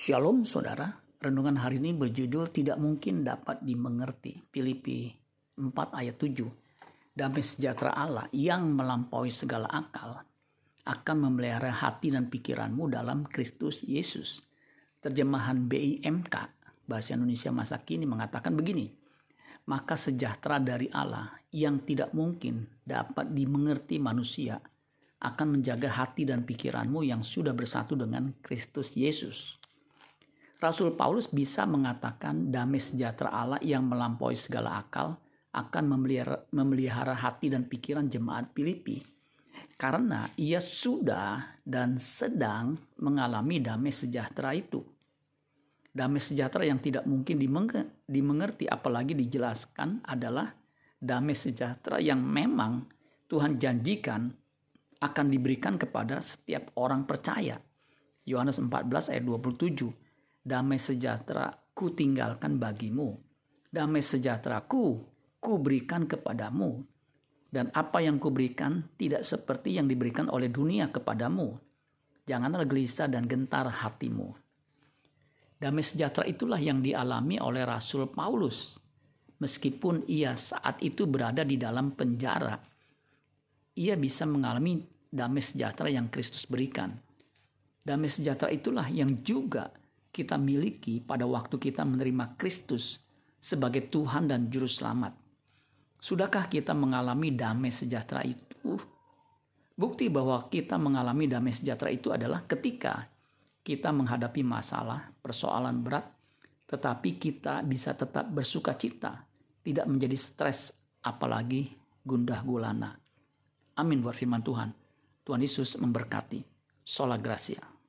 Shalom saudara, renungan hari ini berjudul tidak mungkin dapat dimengerti. Filipi 4 ayat 7. Damai sejahtera Allah yang melampaui segala akal akan memelihara hati dan pikiranmu dalam Kristus Yesus. Terjemahan BIMK Bahasa Indonesia masa kini mengatakan begini. Maka sejahtera dari Allah yang tidak mungkin dapat dimengerti manusia akan menjaga hati dan pikiranmu yang sudah bersatu dengan Kristus Yesus. Rasul Paulus bisa mengatakan damai sejahtera Allah yang melampaui segala akal akan memelihara, memelihara hati dan pikiran jemaat Filipi. Karena ia sudah dan sedang mengalami damai sejahtera itu. Damai sejahtera yang tidak mungkin dimengerti apalagi dijelaskan adalah damai sejahtera yang memang Tuhan janjikan akan diberikan kepada setiap orang percaya. Yohanes 14 ayat 27 damai sejahtera ku tinggalkan bagimu. Damai sejahtera ku, ku berikan kepadamu. Dan apa yang kuberikan tidak seperti yang diberikan oleh dunia kepadamu. Janganlah gelisah dan gentar hatimu. Damai sejahtera itulah yang dialami oleh Rasul Paulus. Meskipun ia saat itu berada di dalam penjara, ia bisa mengalami damai sejahtera yang Kristus berikan. Damai sejahtera itulah yang juga kita miliki pada waktu kita menerima Kristus sebagai Tuhan dan Juru Selamat. Sudahkah kita mengalami damai sejahtera itu? Bukti bahwa kita mengalami damai sejahtera itu adalah ketika kita menghadapi masalah, persoalan berat, tetapi kita bisa tetap bersuka cita, tidak menjadi stres, apalagi gundah gulana. Amin buat firman Tuhan. Tuhan Yesus memberkati. Sola Gracia.